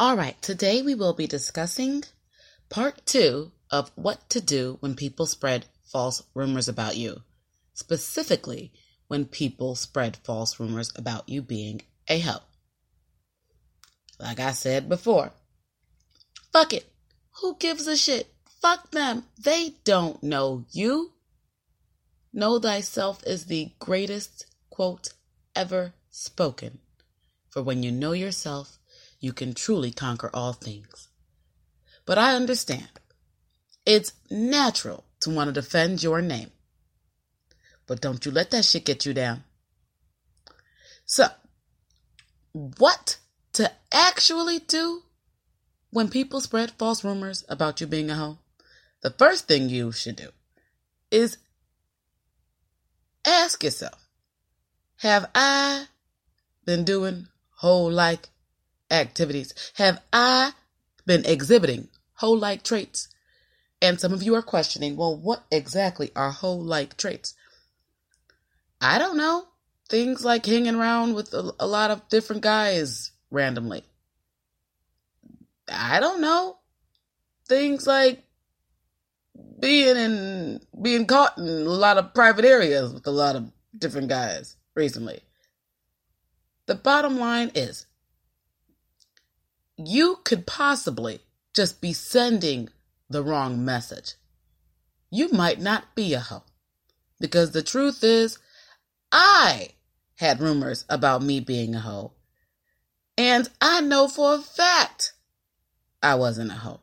All right, today we will be discussing part two of what to do when people spread false rumors about you. Specifically, when people spread false rumors about you being a hoe. Like I said before, fuck it. Who gives a shit? Fuck them. They don't know you. Know thyself is the greatest quote ever spoken. For when you know yourself, you can truly conquer all things. But I understand. It's natural to want to defend your name. But don't you let that shit get you down. So, what to actually do when people spread false rumors about you being a hoe? The first thing you should do is ask yourself Have I been doing hoe like activities? Have I been exhibiting whole like traits? And some of you are questioning, well, what exactly are whole like traits? I don't know. Things like hanging around with a, a lot of different guys randomly. I don't know. Things like being in being caught in a lot of private areas with a lot of different guys recently. The bottom line is you could possibly just be sending the wrong message. You might not be a hoe. Because the truth is, I had rumors about me being a hoe. And I know for a fact I wasn't a hoe.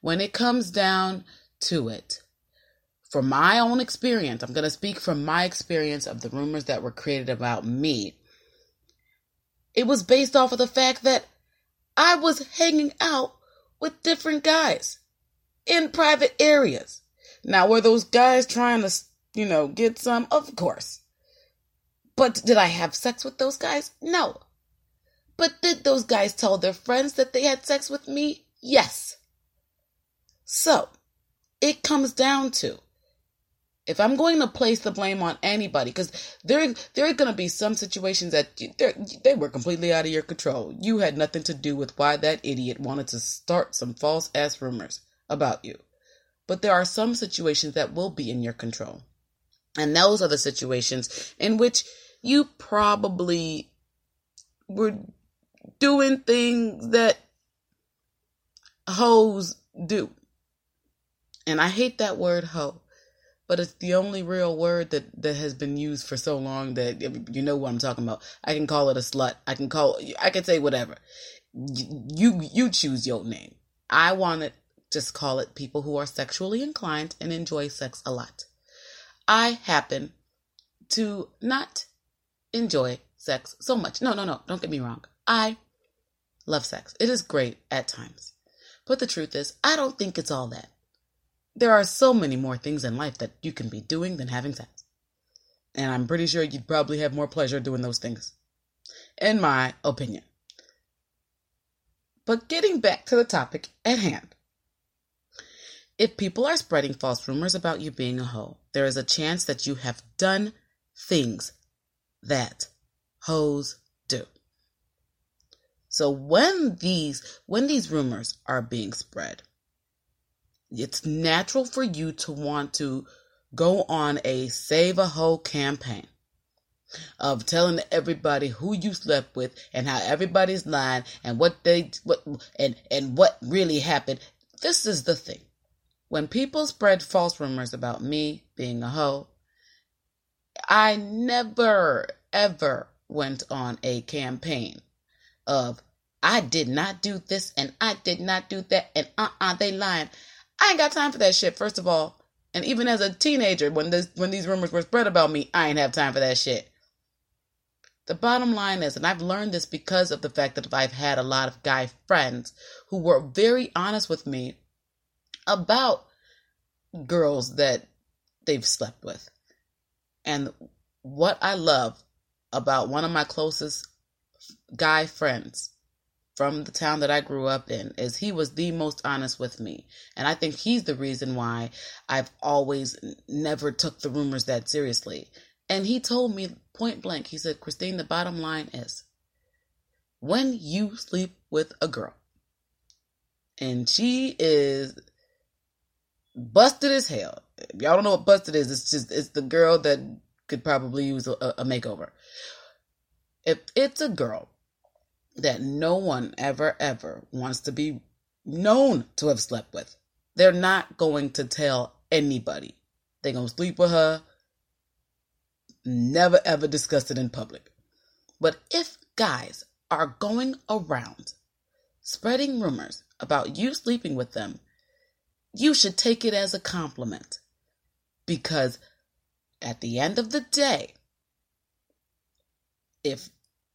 When it comes down to it, from my own experience, I'm going to speak from my experience of the rumors that were created about me. It was based off of the fact that I was hanging out with different guys in private areas. Now, were those guys trying to, you know, get some? Of course. But did I have sex with those guys? No. But did those guys tell their friends that they had sex with me? Yes. So, it comes down to if I'm going to place the blame on anybody, because there there are going to be some situations that they were completely out of your control. You had nothing to do with why that idiot wanted to start some false ass rumors about you. But there are some situations that will be in your control, and those are the situations in which you probably were doing things that hoes do. And I hate that word hoe but it's the only real word that that has been used for so long that you know what I'm talking about. I can call it a slut. I can call I can say whatever. You you choose your name. I want to just call it people who are sexually inclined and enjoy sex a lot. I happen to not enjoy sex so much. No, no, no. Don't get me wrong. I love sex. It is great at times. But the truth is, I don't think it's all that. There are so many more things in life that you can be doing than having sex. And I'm pretty sure you'd probably have more pleasure doing those things, in my opinion. But getting back to the topic at hand. If people are spreading false rumors about you being a hoe, there is a chance that you have done things that hoes do. So when these when these rumors are being spread, it's natural for you to want to go on a save a hoe campaign of telling everybody who you slept with and how everybody's lying and what they what and and what really happened. This is the thing. When people spread false rumors about me being a hoe, I never ever went on a campaign of I did not do this and I did not do that and uh-uh they lying. I ain't got time for that shit, first of all. And even as a teenager, when this when these rumors were spread about me, I ain't have time for that shit. The bottom line is, and I've learned this because of the fact that I've had a lot of guy friends who were very honest with me about girls that they've slept with. And what I love about one of my closest guy friends from the town that I grew up in is he was the most honest with me. And I think he's the reason why I've always never took the rumors that seriously. And he told me point blank, he said, Christine, the bottom line is when you sleep with a girl and she is busted as hell. Y'all don't know what busted is, it's just it's the girl that could probably use a, a makeover. If it's a girl that no one ever ever wants to be known to have slept with, they're not going to tell anybody. They're gonna sleep with her. Never ever discuss it in public. But if guys are going around spreading rumors about you sleeping with them, you should take it as a compliment. Because at the end of the day, if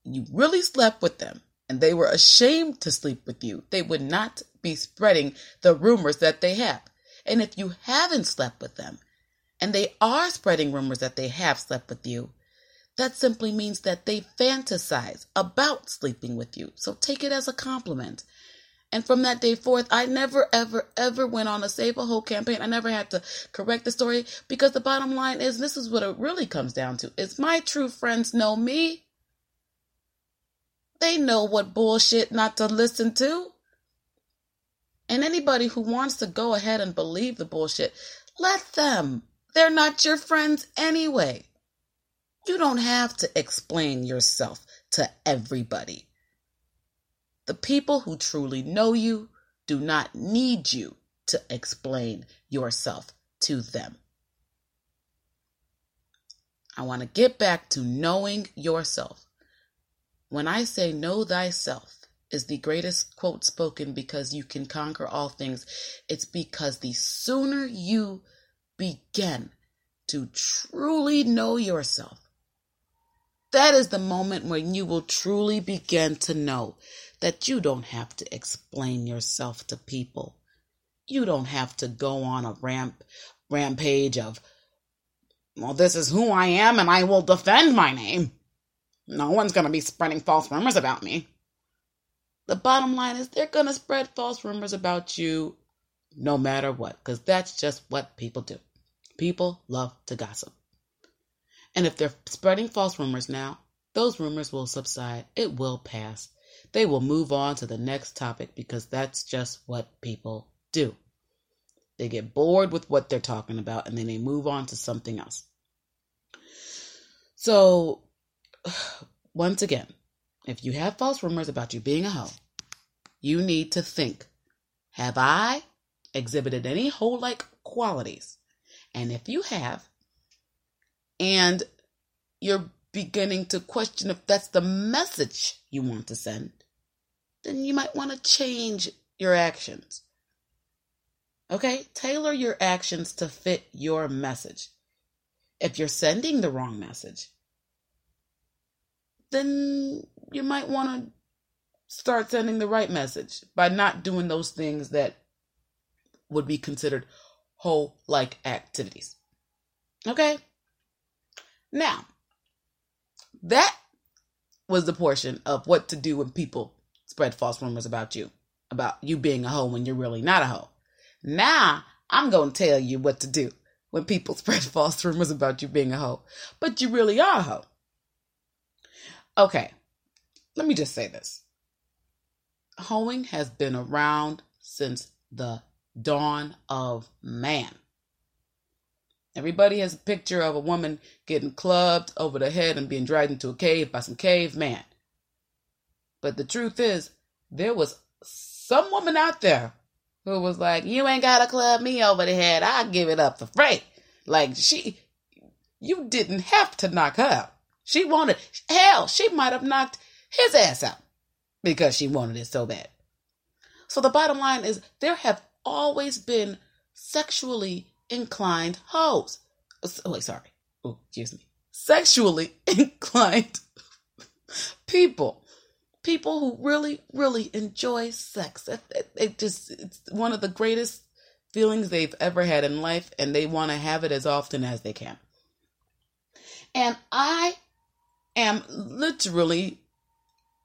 you really slept with them and they were ashamed to sleep with you, they would not be spreading the rumors that they have. And if you haven't slept with them and they are spreading rumors that they have slept with you, that simply means that they fantasize about sleeping with you. So take it as a compliment. And from that day forth, I never, ever, ever went on a Save a whole campaign. I never had to correct the story because the bottom line is this is what it really comes down to. Is my true friends know me. They know what bullshit not to listen to. And anybody who wants to go ahead and believe the bullshit, let them. They're not your friends anyway. You don't have to explain yourself to everybody. The people who truly know you do not need you to explain yourself to them. I want to get back to knowing yourself. When I say know thyself is the greatest quote spoken because you can conquer all things, it's because the sooner you begin to truly know yourself, that is the moment when you will truly begin to know that you don't have to explain yourself to people. You don't have to go on a ramp rampage of well, this is who I am and I will defend my name. No one's going to be spreading false rumors about me. The bottom line is they're going to spread false rumors about you no matter what, because that's just what people do. People love to gossip. And if they're spreading false rumors now, those rumors will subside. It will pass they will move on to the next topic because that's just what people do. They get bored with what they're talking about and then they move on to something else. So, once again, if you have false rumors about you being a hoe, you need to think Have I exhibited any hoe like qualities? And if you have, and you're beginning to question if that's the message you want to send, then you might want to change your actions. Okay? Tailor your actions to fit your message. If you're sending the wrong message, then you might want to start sending the right message by not doing those things that would be considered hoe like activities. Okay? Now, that was the portion of what to do when people spread false rumors about you, about you being a hoe when you're really not a hoe. Now, I'm going to tell you what to do when people spread false rumors about you being a hoe, but you really are a hoe. Okay, let me just say this. Hoeing has been around since the dawn of man. Everybody has a picture of a woman getting clubbed over the head and being dragged into a cave by some caveman. But the truth is, there was some woman out there who was like, You ain't gotta club me over the head. I'll give it up for free. Like, she, you didn't have to knock her. She wanted, hell, she might have knocked his ass out because she wanted it so bad. So the bottom line is, there have always been sexually inclined hoes. Oh, wait, sorry. Oh, excuse me. Sexually inclined people people who really, really enjoy sex. It, it, it, just it's one of the greatest feelings they've ever had in life, and they want to have it as often as they can. And I am literally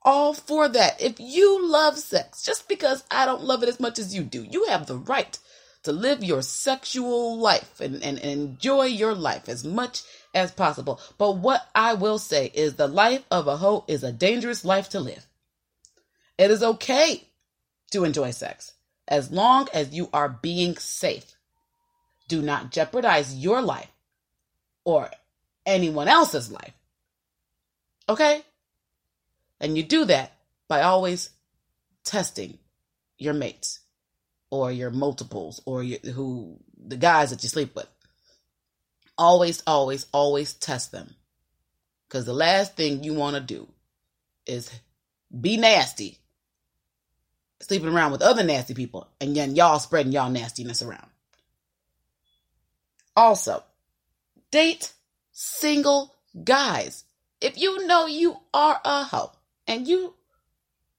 all for that. If you love sex, just because I don't love it as much as you do, you have the right to live your sexual life and, and, and enjoy your life as much as possible. But what I will say is the life of a hoe is a dangerous life to live. It is okay to enjoy sex as long as you are being safe. Do not jeopardize your life or anyone else's life. Okay? And you do that by always testing your mates or your multiples or your, who the guys that you sleep with. Always, always, always test them. Because the last thing you want to do is be nasty, sleeping around with other nasty people, and then y'all spreading y'all nastiness around. Also, date single guys. If you know you are a hoe and you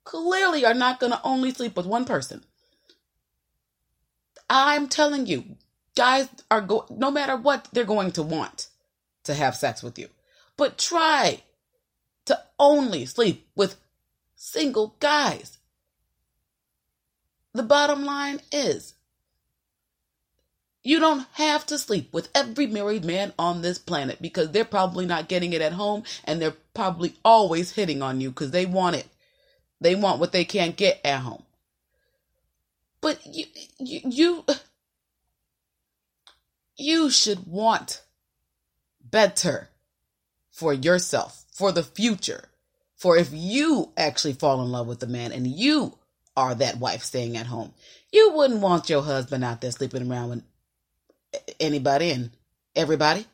clearly are not going to only sleep with one person, I'm telling you, guys are go no matter what they're going to want to have sex with you. But try to only sleep with single guys. The bottom line is you don't have to sleep with every married man on this planet because they're probably not getting it at home and they're probably always hitting on you because they want it. They want what they can't get at home. But you, you, you, you should want better for yourself, for the future. For if you actually fall in love with the man and you are that wife staying at home, you wouldn't want your husband out there sleeping around with anybody and everybody.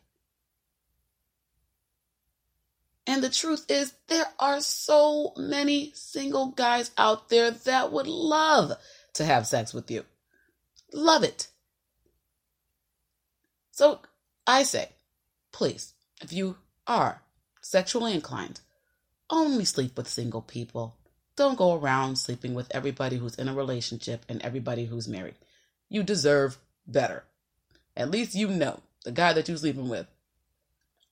And the truth is, there are so many single guys out there that would love to have sex with you. Love it. So I say, please, if you are sexually inclined, only sleep with single people. Don't go around sleeping with everybody who's in a relationship and everybody who's married. You deserve better. At least you know the guy that you're sleeping with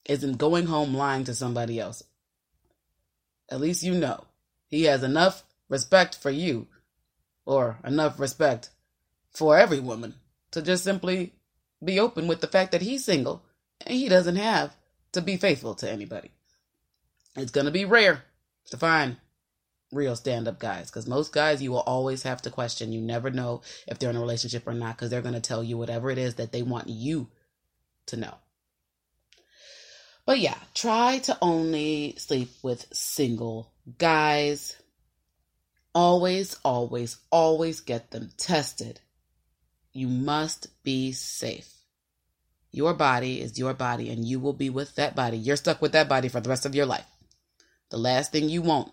isn't going home lying to somebody else. At least you know he has enough respect for you or enough respect for every woman to just simply be open with the fact that he's single and he doesn't have to be faithful to anybody. It's going to be rare to find real stand up guys because most guys you will always have to question. You never know if they're in a relationship or not because they're going to tell you whatever it is that they want you to know. But yeah, try to only sleep with single guys. Always, always, always get them tested. You must be safe. Your body is your body, and you will be with that body. You're stuck with that body for the rest of your life. The last thing you want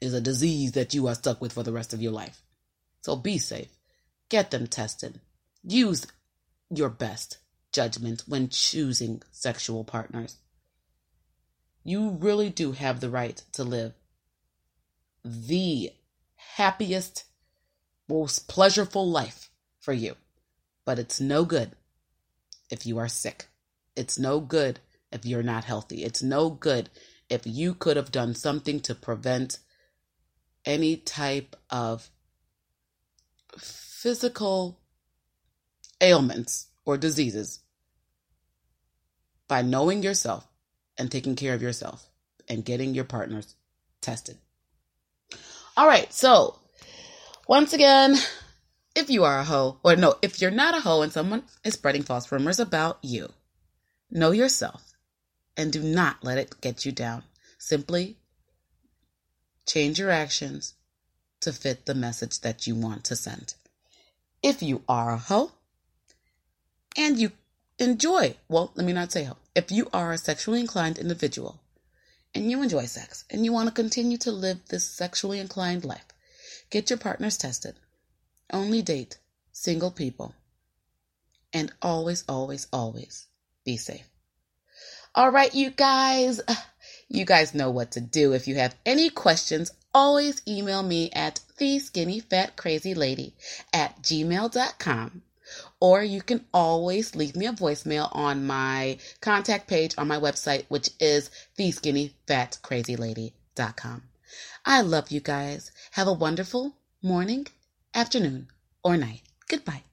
is a disease that you are stuck with for the rest of your life. So be safe. Get them tested. Use your best judgment when choosing sexual partners. You really do have the right to live the happiest, most pleasurable life for you. But it's no good if you are sick. It's no good if you're not healthy. It's no good if you could have done something to prevent any type of physical ailments or diseases by knowing yourself and taking care of yourself and getting your partners tested. All right, so once again, if you are a hoe, or no, if you're not a hoe and someone is spreading false rumors about you, know yourself and do not let it get you down. Simply change your actions to fit the message that you want to send. If you are a hoe and you enjoy, well, let me not say hoe, if you are a sexually inclined individual and you enjoy sex and you want to continue to live this sexually inclined life, get your partners tested. Only date single people. And always, always, always be safe. All right, you guys. You guys know what to do. If you have any questions, always email me at the skinny fat crazy lady at gmail.com. Or you can always leave me a voicemail on my contact page on my website, which is theskinnyfatcrazylady.com. I love you guys. Have a wonderful morning, afternoon, or night. Goodbye.